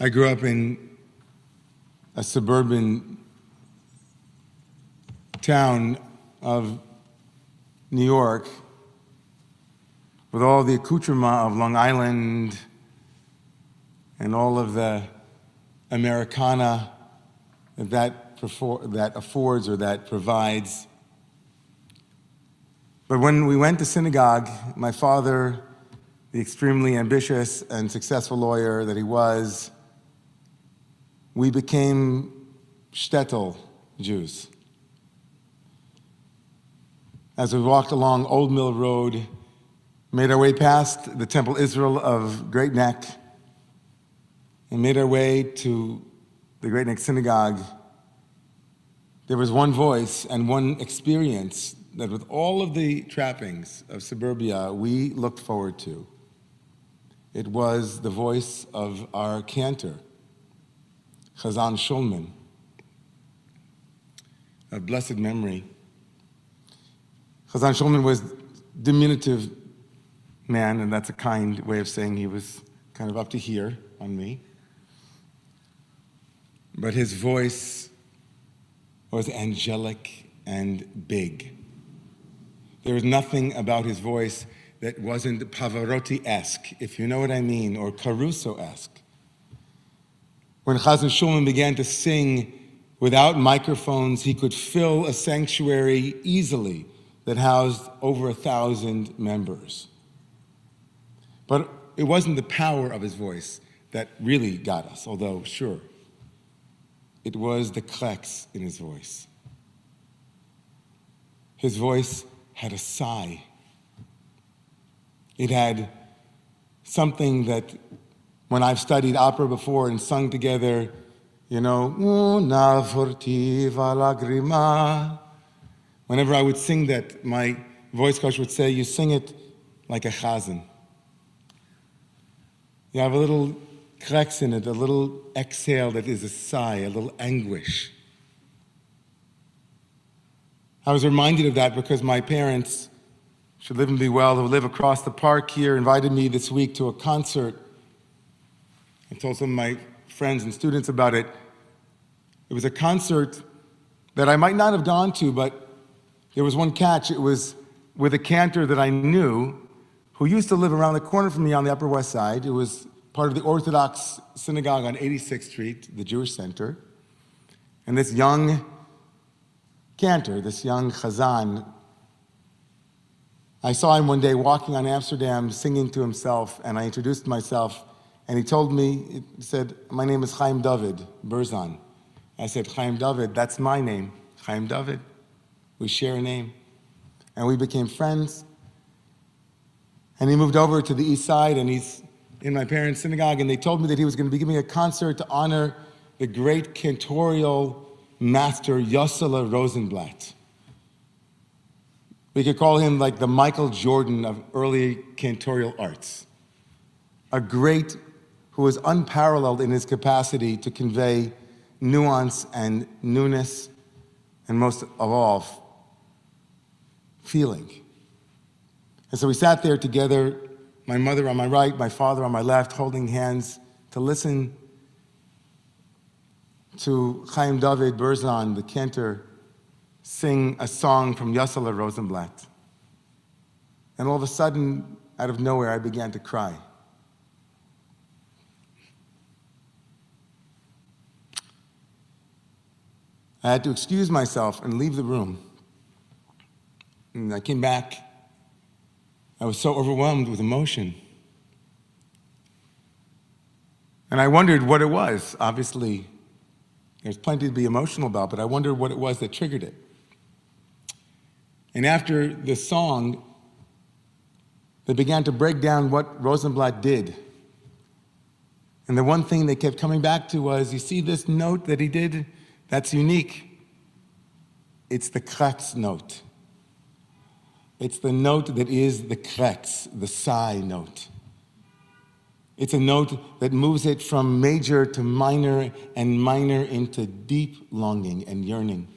I grew up in a suburban town of New York with all the accoutrement of Long Island and all of the Americana that that, that affords or that provides. But when we went to synagogue, my father, the extremely ambitious and successful lawyer that he was, we became shtetl Jews. As we walked along Old Mill Road, made our way past the Temple Israel of Great Neck, and made our way to the Great Neck Synagogue, there was one voice and one experience that, with all of the trappings of suburbia, we looked forward to. It was the voice of our cantor, Chazan Shulman, of blessed memory. Chazan Shulman was diminutive man, and that's a kind way of saying he was kind of up to here on me. But his voice was angelic and big. There was nothing about his voice that wasn't Pavarotti esque, if you know what I mean, or Caruso esque. When Chazan Shulman began to sing without microphones, he could fill a sanctuary easily that housed over a thousand members. But it wasn't the power of his voice that really got us, although, sure, it was the klex in his voice. His voice had a sigh. It had something that, when I've studied opera before and sung together, you know, una furtiva lagrima. Whenever I would sing that, my voice coach would say, You sing it like a chazan. You have a little cracks in it, a little exhale that is a sigh, a little anguish. I was reminded of that because my parents, should live and be well, who live across the park here, invited me this week to a concert. I told some of my friends and students about it. It was a concert that I might not have gone to, but there was one catch. It was with a cantor that I knew who used to live around the corner from me on the Upper West Side. It was part of the Orthodox synagogue on 86th Street, the Jewish Center. And this young cantor, this young chazan, I saw him one day walking on Amsterdam singing to himself, and I introduced myself, and he told me, he said, My name is Chaim David Berson. I said, Chaim David, that's my name, Chaim David. We share a name. And we became friends. And he moved over to the east side, and he's in my parents' synagogue, and they told me that he was going to be giving a concert to honor the great cantorial master Yossele Rosenblatt. We could call him like the Michael Jordan of early cantorial arts. A great who was unparalleled in his capacity to convey nuance and newness, and most of all, feeling. And so we sat there together my mother on my right, my father on my left, holding hands to listen to Chaim David Berson, the cantor, sing a song from Yossele Rosenblatt. And all of a sudden, out of nowhere, I began to cry. I had to excuse myself and leave the room. And I came back I was so overwhelmed with emotion. And I wondered what it was. Obviously, there's plenty to be emotional about, but I wondered what it was that triggered it. And after the song, they began to break down what Rosenblatt did. And the one thing they kept coming back to was you see this note that he did that's unique? It's the Kratz note. It's the note that is the kretz, the sigh note. It's a note that moves it from major to minor and minor into deep longing and yearning.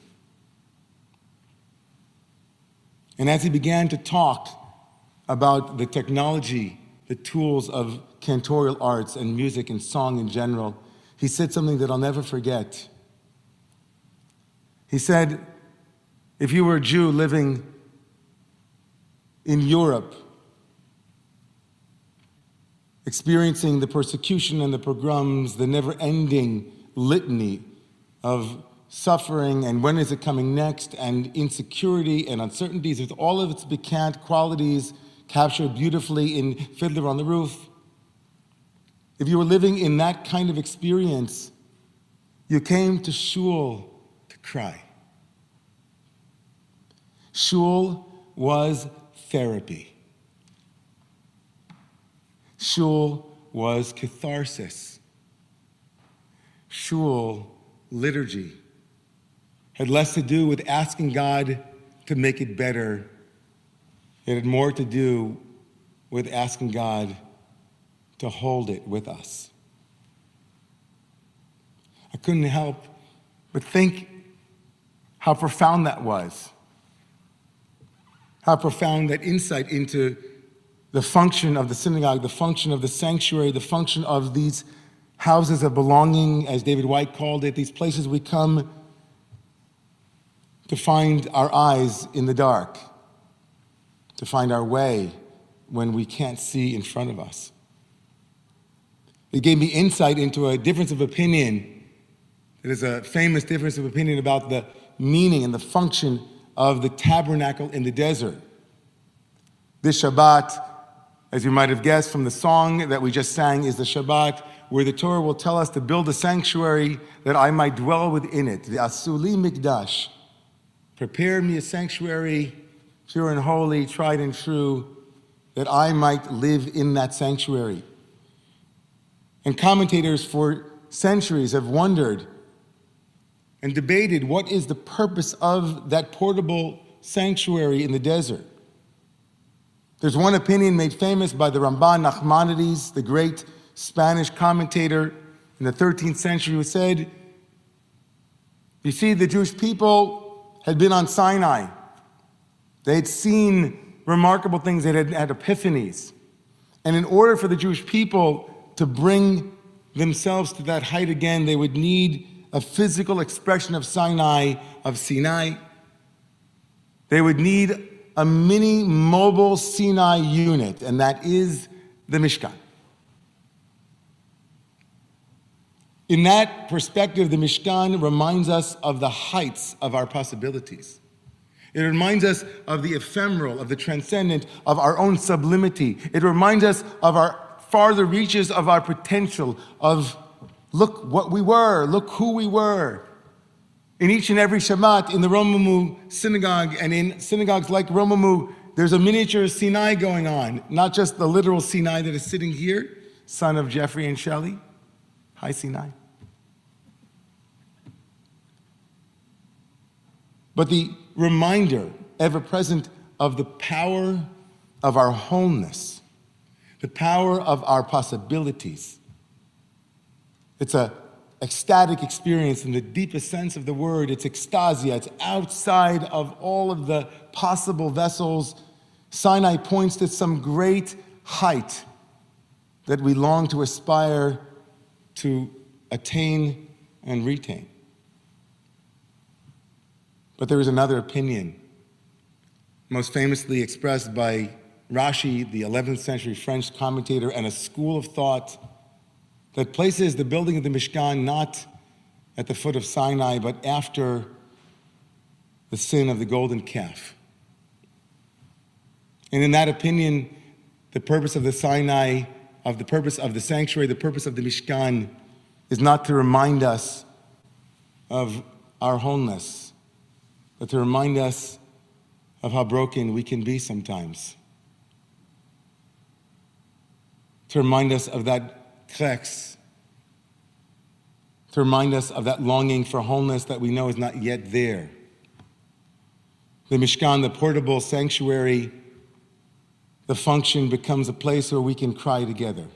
And as he began to talk about the technology, the tools of cantorial arts and music and song in general, he said something that I'll never forget. He said, if you were a Jew living in Europe, experiencing the persecution and the pogroms, the never ending litany of suffering and when is it coming next, and insecurity and uncertainties, with all of its piquant qualities captured beautifully in Fiddler on the Roof. If you were living in that kind of experience, you came to shul cry. Shul was therapy. Shul was catharsis. Shul, liturgy, had less to do with asking God to make it better. It had more to do with asking God to hold it with us. I couldn't help but think how profound that was. How profound that insight into the function of the synagogue, the function of the sanctuary, the function of these houses of belonging, as David Whyte called it, these places we come to find our eyes in the dark, to find our way when we can't see in front of us. It gave me insight into a difference of opinion. It is a famous difference of opinion about the meaning and the function of the tabernacle in the desert. This Shabbat, as you might have guessed from the song that we just sang, is the Shabbat where the Torah will tell us to build a sanctuary that I might dwell within it, the Asuli Mikdash. Prepare me a sanctuary, pure and holy, tried and true, that I might live in that sanctuary. And commentators for centuries have wondered and debated what is the purpose of that portable sanctuary in the desert. There's one opinion made famous by the Ramban Nachmanides, the great Spanish commentator in the 13th century, who said, You see, the Jewish people had been on Sinai. They had seen remarkable things, they had had epiphanies. And in order for the Jewish people to bring themselves to that height again, they would need a physical expression of Sinai, of Sinai. They would need a mini mobile Sinai unit, and that is the Mishkan. In that perspective, the Mishkan reminds us of the heights of our possibilities. It reminds us of the ephemeral, of the transcendent, of our own sublimity. It reminds us of our farther reaches of our potential, of look what we were, look who we were. In each and every Shabbat in the Romemu synagogue and in synagogues like Romemu, there's a miniature Sinai going on, not just the literal Sinai that is sitting here, son of Jeffrey and Shelley. Hi, Sinai. but the reminder, ever present, of the power of our wholeness, the power of our possibilities. It's a ecstatic experience in the deepest sense of the word. It's ecstasia. It's outside of all of the possible vessels. Sinai points to some great height that we long to aspire to attain and retain. But there is another opinion, most famously expressed by Rashi, the 11th century French commentator, and a school of thought that places the building of the Mishkan not at the foot of Sinai, but after the sin of the golden calf. And in that opinion, the purpose of the Sinai, of the purpose of the sanctuary, the purpose of the Mishkan is not to remind us of our wholeness, but to remind us of how broken we can be sometimes. To remind us of that To remind us of that longing for wholeness that we know is not yet there. The Mishkan, the portable sanctuary, the function becomes a place where we can cry together,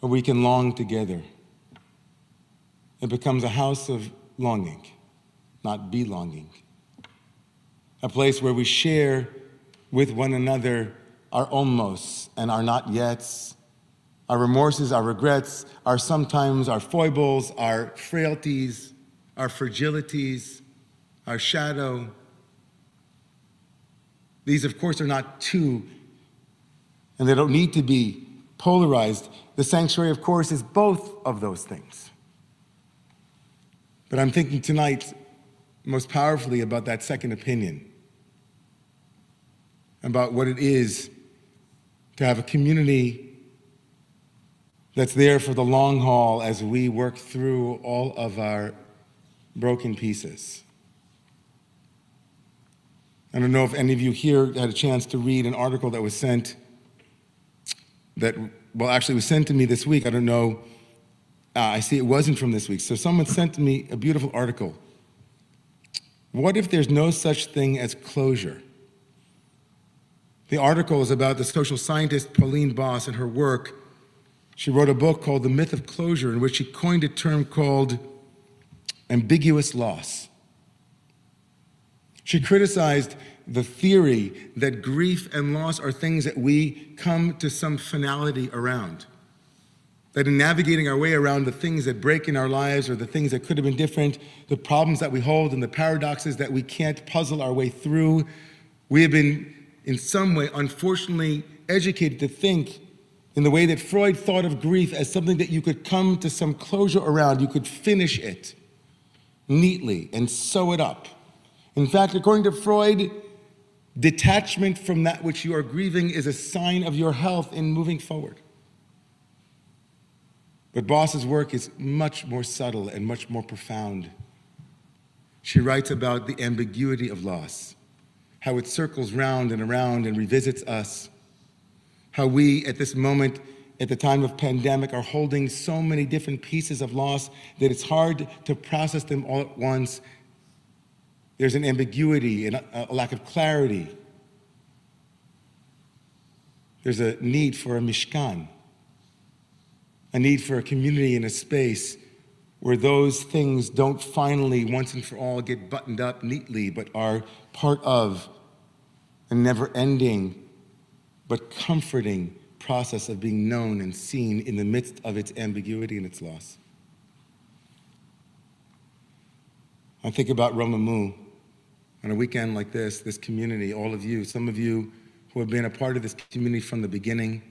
where we can long together. It becomes a house of longing not belonging. A place where we share with one another our almost and our not yets, our remorses, our regrets, our sometimes our foibles, our frailties, our fragilities, our shadow. These, of course, are not two, and they don't need to be polarized. The sanctuary, of course, is both of those things. But I'm thinking tonight most powerfully about that second opinion, about what it is to have a community that's there for the long haul as we work through all of our broken pieces. I don't know if any of you here had a chance to read an article that was sent that, well, actually was sent to me this week. I don't know. Uh, I see it wasn't from this week. So someone sent me a beautiful article. What if there's no such thing as closure? The article is about the social scientist Pauline Boss and her work she wrote a book called The Myth of Closure, in which she coined a term called ambiguous loss. She criticized the theory that grief and loss are things that we come to some finality around. That in navigating our way around the things that break in our lives or the things that could have been different, the problems that we hold and the paradoxes that we can't puzzle our way through, we have been, in some way, unfortunately, educated to think in the way that Freud thought of grief as something that you could come to some closure around, you could finish it neatly and sew it up. In fact, according to Freud, detachment from that which you are grieving is a sign of your health in moving forward. But Boss's work is much more subtle and much more profound. She writes about the ambiguity of loss, how it circles round and around and revisits us how we, at this moment, at the time of pandemic, are holding so many different pieces of loss that it's hard to process them all at once. There's an ambiguity and a, a lack of clarity. There's a need for a mishkan, a need for a community and a space where those things don't finally, once and for all, get buttoned up neatly, but are part of a never ending but comforting process of being known and seen in the midst of its ambiguity and its loss. I think about Romemu on a weekend like this, this community, all of you, some of you who have been a part of this community from the beginning,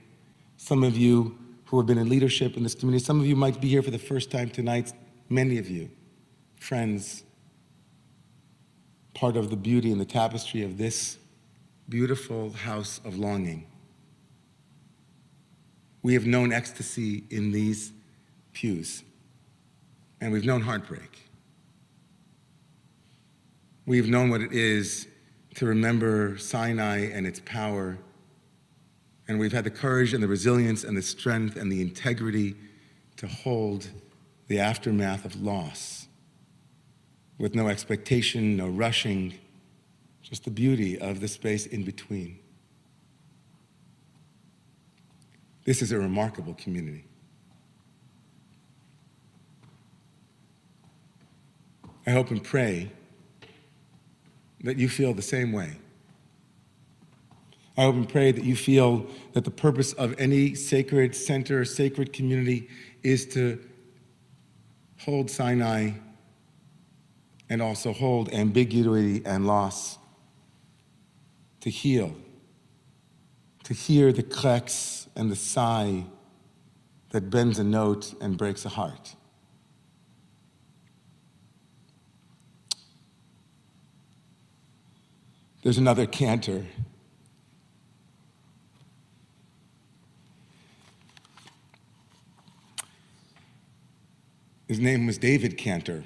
some of you who have been in leadership in this community, some of you might be here for the first time tonight, many of you, friends, part of the beauty and the tapestry of this beautiful house of longing. We have known ecstasy in these pews, and we've known heartbreak. We've known what it is to remember Sinai and its power, and we've had the courage and the resilience and the strength and the integrity to hold the aftermath of loss with no expectation, no rushing just the beauty of the space in between. This is a remarkable community. I hope and pray that you feel the same way. I hope and pray that you feel that the purpose of any sacred center, sacred community is to hold Sinai and also hold ambiguity and loss to heal, to hear the cracks and the sigh that bends a note and breaks a heart. There's another cantor. His name was David Cantor.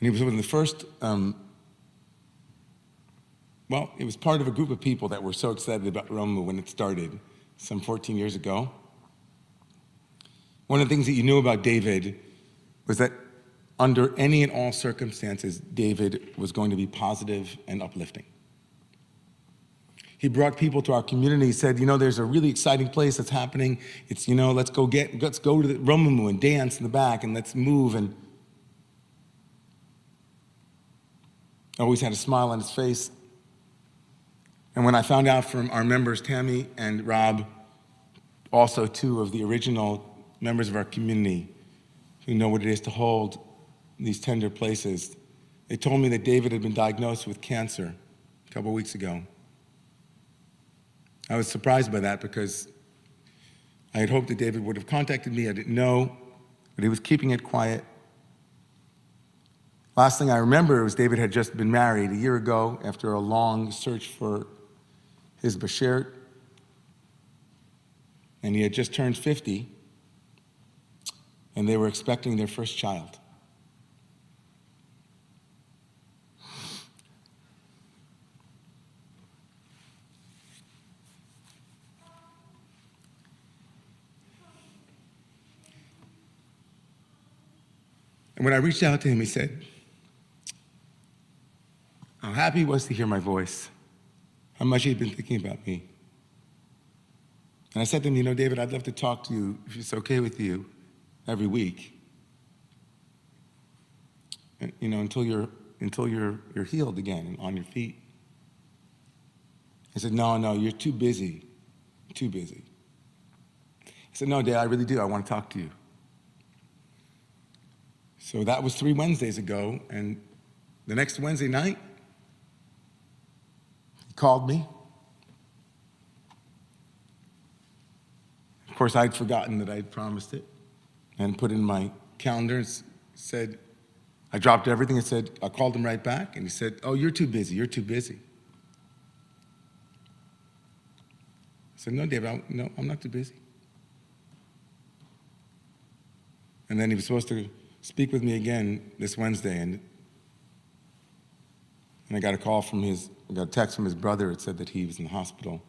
And he was one of the first, um, well, it was part of a group of people that were so excited about Romemu when it started some 14 years ago. One of the things that you knew about David was that under any and all circumstances, David was going to be positive and uplifting. He brought people to our community. He said, you know, there's a really exciting place that's happening. It's, you know, let's go get, let's go to the Romemu and dance in the back and let's move and always had a smile on his face. And when I found out from our members, Tammy and Rob, also two of the original members of our community who know what it is to hold these tender places, they told me that David had been diagnosed with cancer a couple weeks ago. I was surprised by that because I had hoped that David would have contacted me. I didn't know, but he was keeping it quiet. Last thing I remember was David had just been married a year ago after a long search for his Bashert. And he had just turned 50, and they were expecting their first child. And when I reached out to him, he said, how happy he was to hear my voice, how much he'd been thinking about me. And I said to him, You know, David, I'd love to talk to you, if it's okay with you, every week. You know, until you're until you're you're healed again and on your feet. He said, No, no, you're too busy. Too busy. I said, No, Dad, I really do. I want to talk to you. So that was three Wednesdays ago, and the next Wednesday night, he called me. Of course, I'd forgotten that I'd promised it and put in my calendar and said, I dropped everything and said, I called him right back, and he said, Oh, you're too busy. You're too busy. I said, No, David, I, no, I'm not too busy. And then he was supposed to speak with me again this Wednesday, and, and I got a call from his, I got a text from his brother. It said that he was in the hospital.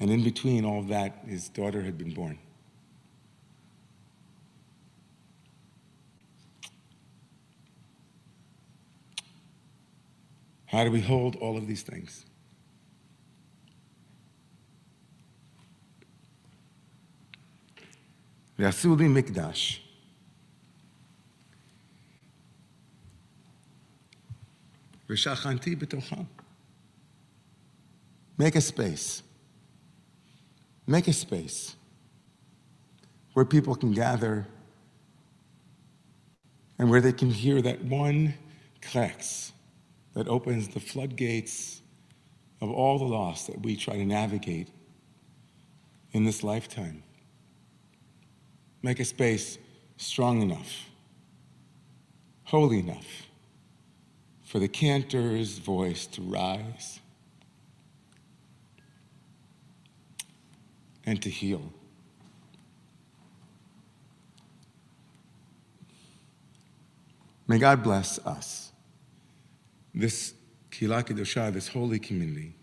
And in between all of that, his daughter had been born. How do we hold all of these things? ועשו לי מקדש. ושכנתי בתוכם. Make a space. Make a space where people can gather and where they can hear that one krex that opens the floodgates of all the loss that we try to navigate in this lifetime. Make a space strong enough, holy enough for the cantor's voice to rise and to heal. May God bless us, this Kehila Kedosha, this holy community,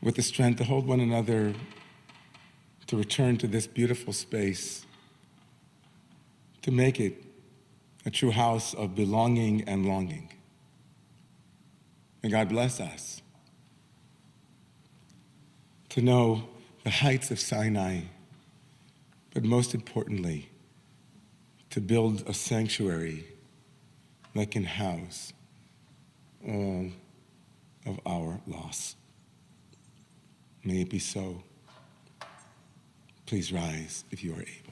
with the strength to hold one another, to return to this beautiful space, to make it a true house of belonging and longing. May God bless us to know the heights of Sinai, but most importantly, to build a sanctuary that can house all of our loss. May it be so. Please rise if you are able.